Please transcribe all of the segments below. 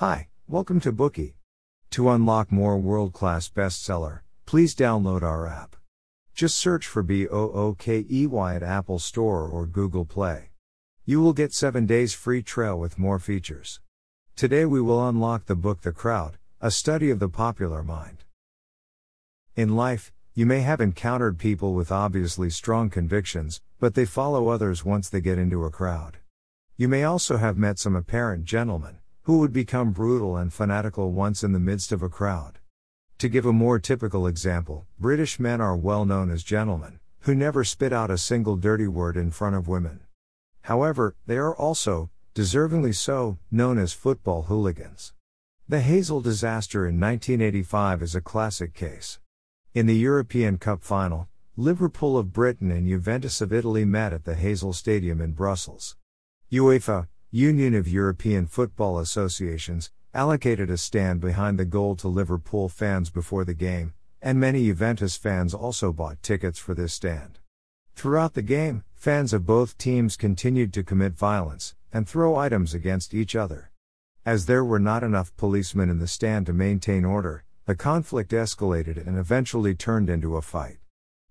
Hi, welcome to Bookey. To unlock more world class bestseller, please download our app. Just search for B O O K E Y at Apple Store or Google Play. You will get 7 days free trial with more features. Today we will unlock the book The Crowd, a study of the popular mind. In life, you may have encountered people with obviously strong convictions, but they follow others once they get into a crowd. You may also have met some apparent gentlemen, who would become brutal and fanatical once in the midst of a crowd. To give a more typical example, British men are well known as gentlemen, who never spit out a single dirty word in front of women. However, they are also, deservingly so, known as football hooligans. The Heysel disaster in 1985 is a classic case. In the European Cup final, Liverpool of Britain and Juventus of Italy met at the Heysel Stadium in Brussels. UEFA, Union of European Football Associations, allocated a stand behind the goal to Liverpool fans before the game, and many Juventus fans also bought tickets for this stand. Throughout the game, fans of both teams continued to commit violence and throw items against each other. As there were not enough policemen in the stand to maintain order, the conflict escalated and eventually turned into a fight.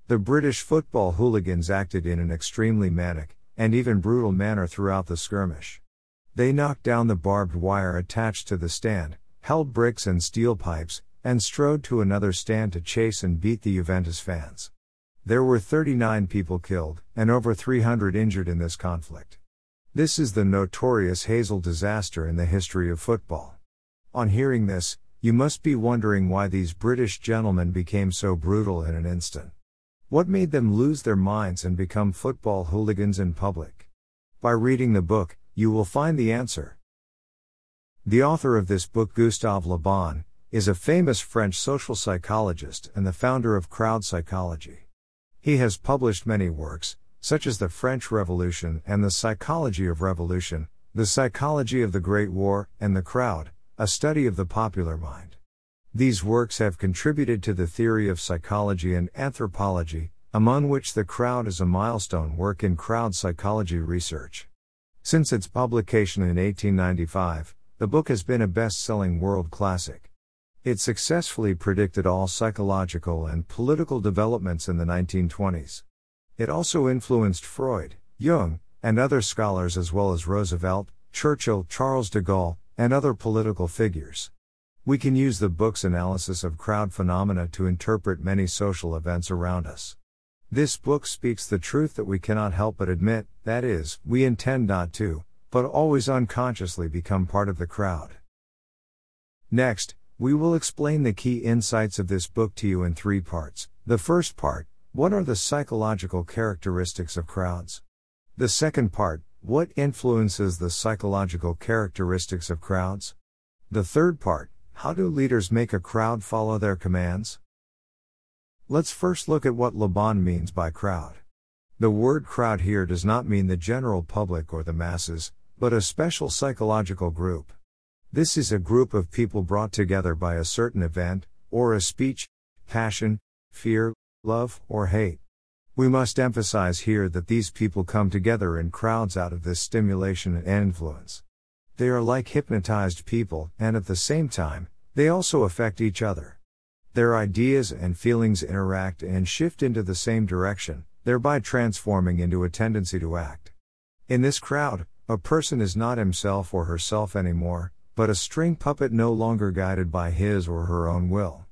The British football hooligans acted in an extremely manic and even brutal manner throughout the skirmish. They knocked down the barbed wire attached to the stand, held bricks and steel pipes, and strode to another stand to chase and beat the Juventus fans. There were 39 people killed, and over 300 injured in this conflict. This is the notorious Heysel disaster in the history of football. On hearing this, you must be wondering why these British gentlemen became so brutal in an instant. What made them lose their minds and become football hooligans in public? By reading the book, you will find the answer. The author of this book, Gustave Le Bon, is a famous French social psychologist and the founder of crowd psychology. He has published many works, such as The French Revolution and The Psychology of Revolution, The Psychology of the Great War, and The Crowd, a study of the popular mind. These works have contributed to the theory of psychology and anthropology, among which The Crowd is a milestone work in crowd psychology research. Since its publication in 1895, the book has been a best selling world classic. It successfully predicted all psychological and political developments in the 1920s. It also influenced Freud, Jung, and other scholars as well as Roosevelt, Churchill, Charles de Gaulle, and other political figures. We can use the book's analysis of crowd phenomena to interpret many social events around us. This book speaks the truth that we cannot help but admit, that is, we intend not to, but always unconsciously become part of the crowd. Next, we will explain the key insights of this book to you in three parts. The first part, what are the psychological characteristics of crowds? The second part, what influences the psychological characteristics of crowds? The third part, how do leaders make a crowd follow their commands? Let's first look at what Le Bon means by crowd. The word crowd here does not mean the general public or the masses, but a special psychological group. This is a group of people brought together by a certain event, or a speech, passion, fear, love, or hate. We must emphasize here that these people come together in crowds out of this stimulation and influence. They are like hypnotized people, and at the same time, they also affect each other. Their ideas and feelings interact and shift into the same direction, thereby transforming into a tendency to act. In this crowd, a person is not himself or herself anymore, but a string puppet no longer guided by his or her own will.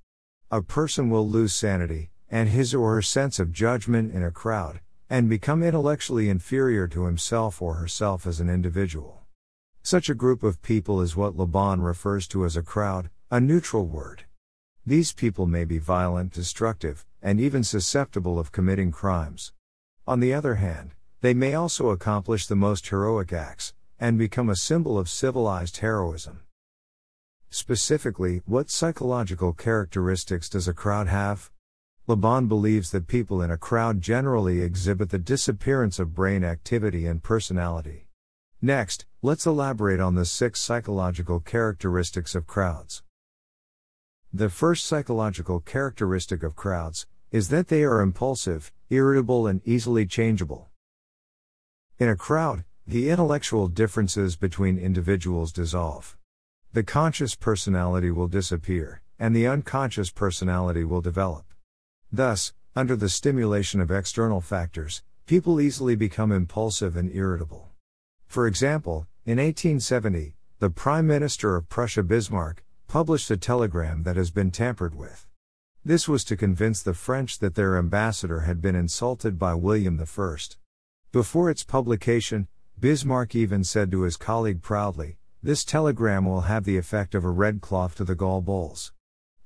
A person will lose sanity, and his or her sense of judgment in a crowd, and become intellectually inferior to himself or herself as an individual. Such a group of people is what Le Bon refers to as a crowd, a neutral word. These people may be violent, destructive, and even susceptible of committing crimes. On the other hand, they may also accomplish the most heroic acts, and become a symbol of civilized heroism. Specifically, what psychological characteristics does a crowd have? Le Bon believes that people in a crowd generally exhibit the disappearance of brain activity and personality. Next, let's elaborate on the six psychological characteristics of crowds. The first psychological characteristic of crowds is that they are impulsive, irritable, and easily changeable. In a crowd, the intellectual differences between individuals dissolve. The conscious personality will disappear, and the unconscious personality will develop. Thus, under the stimulation of external factors, people easily become impulsive and irritable. For example, in 1870, the Prime Minister of Prussia Bismarck published a telegram that has been tampered with. This was to convince the French that their ambassador had been insulted by William I. Before its publication, Bismarck even said to his colleague proudly, This telegram will have the effect of a red cloth to the gall bulls.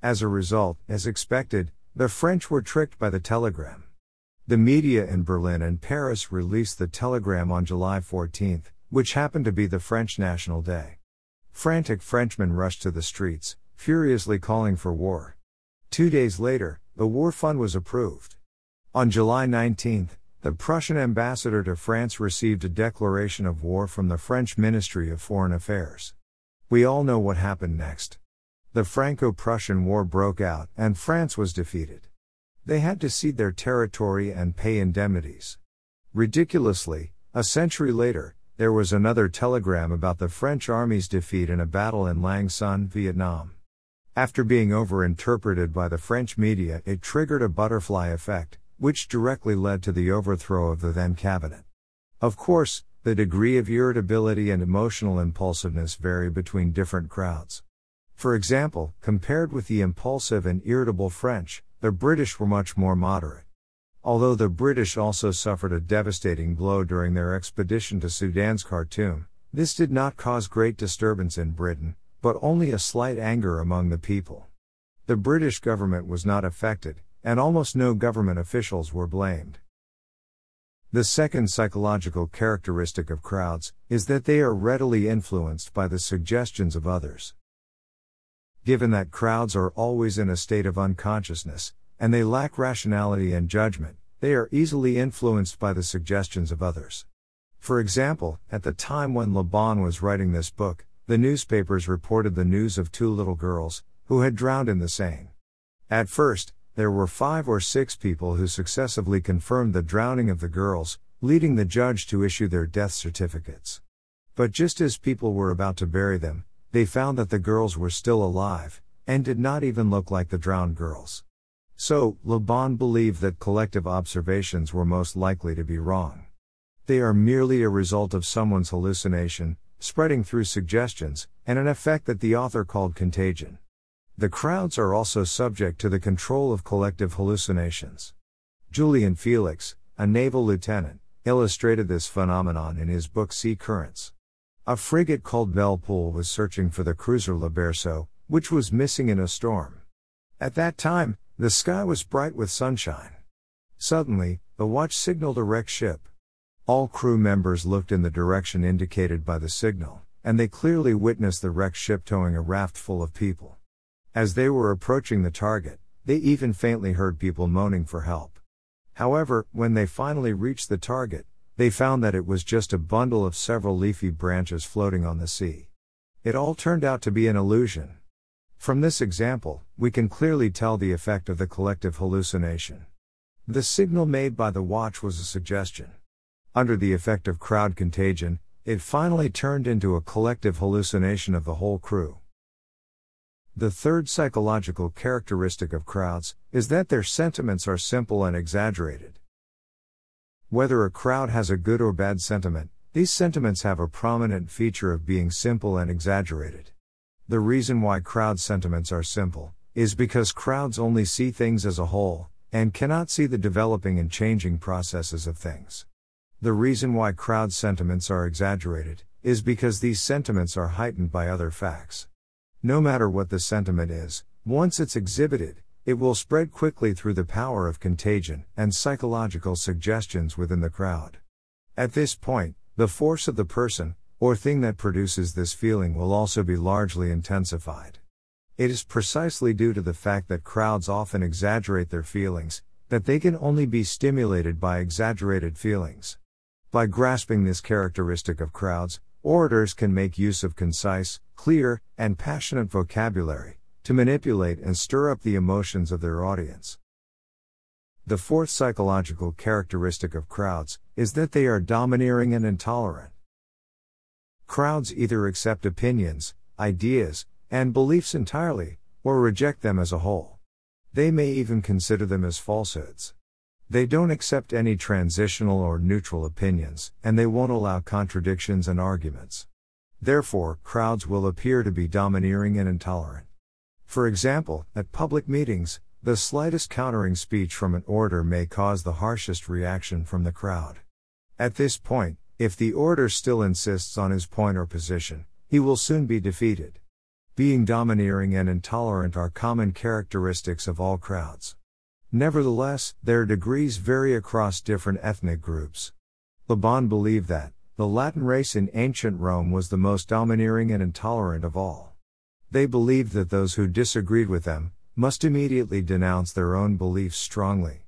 As a result, as expected, the French were tricked by the telegram. The media in Berlin and Paris released the telegram on July 14, which happened to be the French National Day. Frantic Frenchmen rushed to the streets, furiously calling for war. Two days later, the war fund was approved. On July 19, the Prussian ambassador to France received a declaration of war from the French Ministry of Foreign Affairs. We all know what happened next. The Franco Prussian War broke out, and France was defeated. They had to cede their territory and pay indemnities. Ridiculously, a century later, there was another telegram about the French army's defeat in a battle in Lang Son, Vietnam. After being overinterpreted by the French media, it triggered a butterfly effect, which directly led to the overthrow of the then cabinet. Of course, the degree of irritability and emotional impulsiveness vary between different crowds. For example, compared with the impulsive and irritable French, the British were much more moderate. Although the British also suffered a devastating blow during their expedition to Sudan's Khartoum, this did not cause great disturbance in Britain, but only a slight anger among the people. The British government was not affected, and almost no government officials were blamed. The second psychological characteristic of crowds is that they are readily influenced by the suggestions of others. Given that crowds are always in a state of unconsciousness, and they lack rationality and judgment, they are easily influenced by the suggestions of others. For example, at the time when Le Bon was writing this book, the newspapers reported the news of two little girls, who had drowned in the Seine. At first, there were five or six people who successively confirmed the drowning of the girls, leading the judge to issue their death certificates. But just as people were about to bury them, they found that the girls were still alive, and did not even look like the drowned girls. So, Le Bon believed that collective observations were most likely to be wrong. They are merely a result of someone's hallucination, spreading through suggestions, and an effect that the author called contagion. The crowds are also subject to the control of collective hallucinations. Julian Felix, a naval lieutenant, illustrated this phenomenon in his book Sea Currents. A frigate called Belle Poule was searching for the cruiser Le Berceau, which was missing in a storm. At that time, the sky was bright with sunshine. Suddenly, the watch signaled a wrecked ship. All crew members looked in the direction indicated by the signal, and they clearly witnessed the wrecked ship towing a raft full of people. As they were approaching the target, they even faintly heard people moaning for help. However, when they finally reached the target, they found that it was just a bundle of several leafy branches floating on the sea. It all turned out to be an illusion. From this example, we can clearly tell the effect of the collective hallucination. The signal made by the watch was a suggestion. Under the effect of crowd contagion, it finally turned into a collective hallucination of the whole crew. The third psychological characteristic of crowds is that their sentiments are simple and exaggerated. Whether a crowd has a good or bad sentiment, these sentiments have a prominent feature of being simple and exaggerated. The reason why crowd sentiments are simple is because crowds only see things as a whole and cannot see the developing and changing processes of things. The reason why crowd sentiments are exaggerated is because these sentiments are heightened by other facts. No matter what the sentiment is, once it's exhibited, it will spread quickly through the power of contagion and psychological suggestions within the crowd. At this point, the force of the person, or thing that produces this feeling will also be largely intensified. It is precisely due to the fact that crowds often exaggerate their feelings, that they can only be stimulated by exaggerated feelings. By grasping this characteristic of crowds, orators can make use of concise, clear, and passionate vocabulary, to manipulate and stir up the emotions of their audience. The fourth psychological characteristic of crowds is that they are domineering and intolerant. Crowds either accept opinions, ideas, and beliefs entirely, or reject them as a whole. They may even consider them as falsehoods. They don't accept any transitional or neutral opinions, and they won't allow contradictions and arguments. Therefore, crowds will appear to be domineering and intolerant. For example, at public meetings, the slightest countering speech from an orator may cause the harshest reaction from the crowd. At this point, if the orator still insists on his point or position, he will soon be defeated. Being domineering and intolerant are common characteristics of all crowds. Nevertheless, their degrees vary across different ethnic groups. Le Bon believed that, the Latin race in ancient Rome was the most domineering and intolerant of all. They believed that those who disagreed with them must immediately denounce their own beliefs strongly.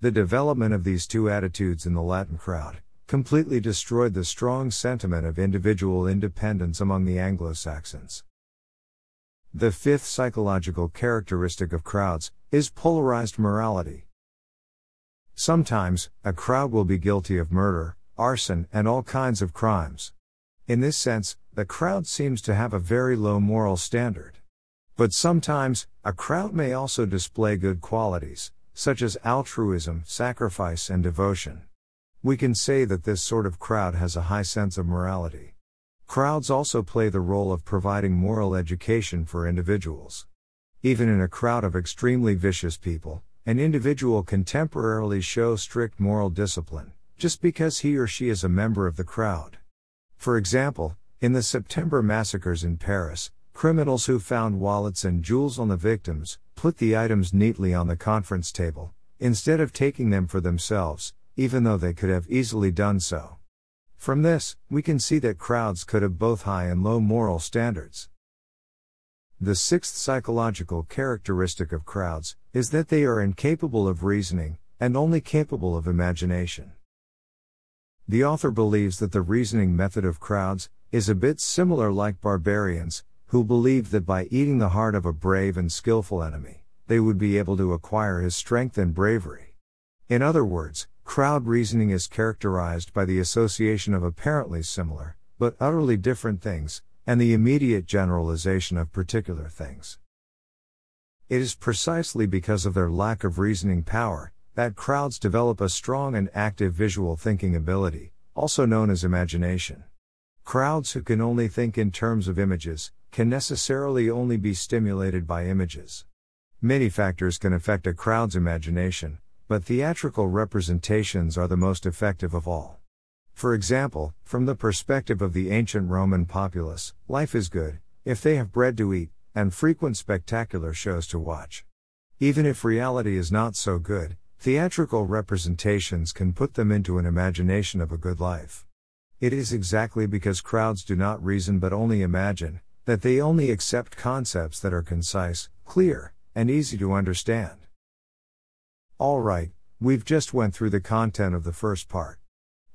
The development of these two attitudes in the Latin crowd completely destroyed the strong sentiment of individual independence among the Anglo Saxons. The fifth psychological characteristic of crowds is polarized morality. Sometimes, a crowd will be guilty of murder, arson, and all kinds of crimes. In this sense, the crowd seems to have a very low moral standard. But sometimes, a crowd may also display good qualities, such as altruism, sacrifice, and devotion. We can say that this sort of crowd has a high sense of morality. Crowds also play the role of providing moral education for individuals. Even in a crowd of extremely vicious people, an individual can temporarily show strict moral discipline, just because he or she is a member of the crowd. For example, in the September massacres in Paris, criminals who found wallets and jewels on the victims put the items neatly on the conference table, instead of taking them for themselves, even though they could have easily done so. From this, we can see that crowds could have both high and low moral standards. The sixth psychological characteristic of crowds is that they are incapable of reasoning and only capable of imagination. The author believes that the reasoning method of crowds is a bit similar like barbarians, who believed that by eating the heart of a brave and skillful enemy, they would be able to acquire his strength and bravery. In other words, Crowd reasoning is characterized by the association of apparently similar, but utterly different things, and the immediate generalization of particular things. It is precisely because of their lack of reasoning power that crowds develop a strong and active visual thinking ability, also known as imagination. Crowds who can only think in terms of images can necessarily only be stimulated by images. Many factors can affect a crowd's imagination, but theatrical representations are the most effective of all. For example, from the perspective of the ancient Roman populace, life is good, if they have bread to eat, and frequent spectacular shows to watch. Even if reality is not so good, theatrical representations can put them into an imagination of a good life. It is exactly because crowds do not reason but only imagine, that they only accept concepts that are concise, clear, and easy to understand. Alright, we've just went through the content of the first part.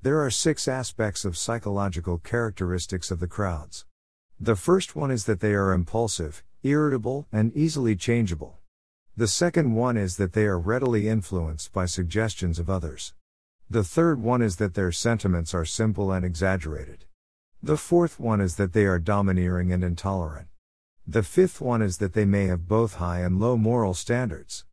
There are six aspects of psychological characteristics of the crowds. The first one is that they are impulsive, irritable, and easily changeable. The second one is that they are readily influenced by suggestions of others. The third one is that their sentiments are simple and exaggerated. The fourth one is that they are domineering and intolerant. The fifth one is that they may have both high and low moral standards.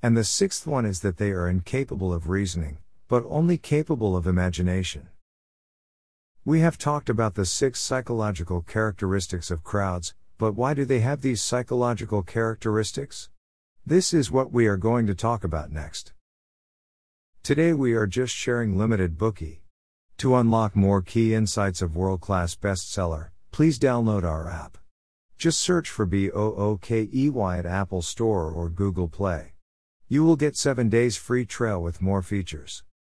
And the sixth one is that they are incapable of reasoning, but only capable of imagination. We have talked about the six psychological characteristics of crowds, but why do they have these psychological characteristics? This is what we are going to talk about next. Today we are just sharing limited Bookey. To unlock more key insights of world class bestseller, please download our app. Just search for B O O K E Y at Apple Store or Google Play. You will get 7 days free trial with more features.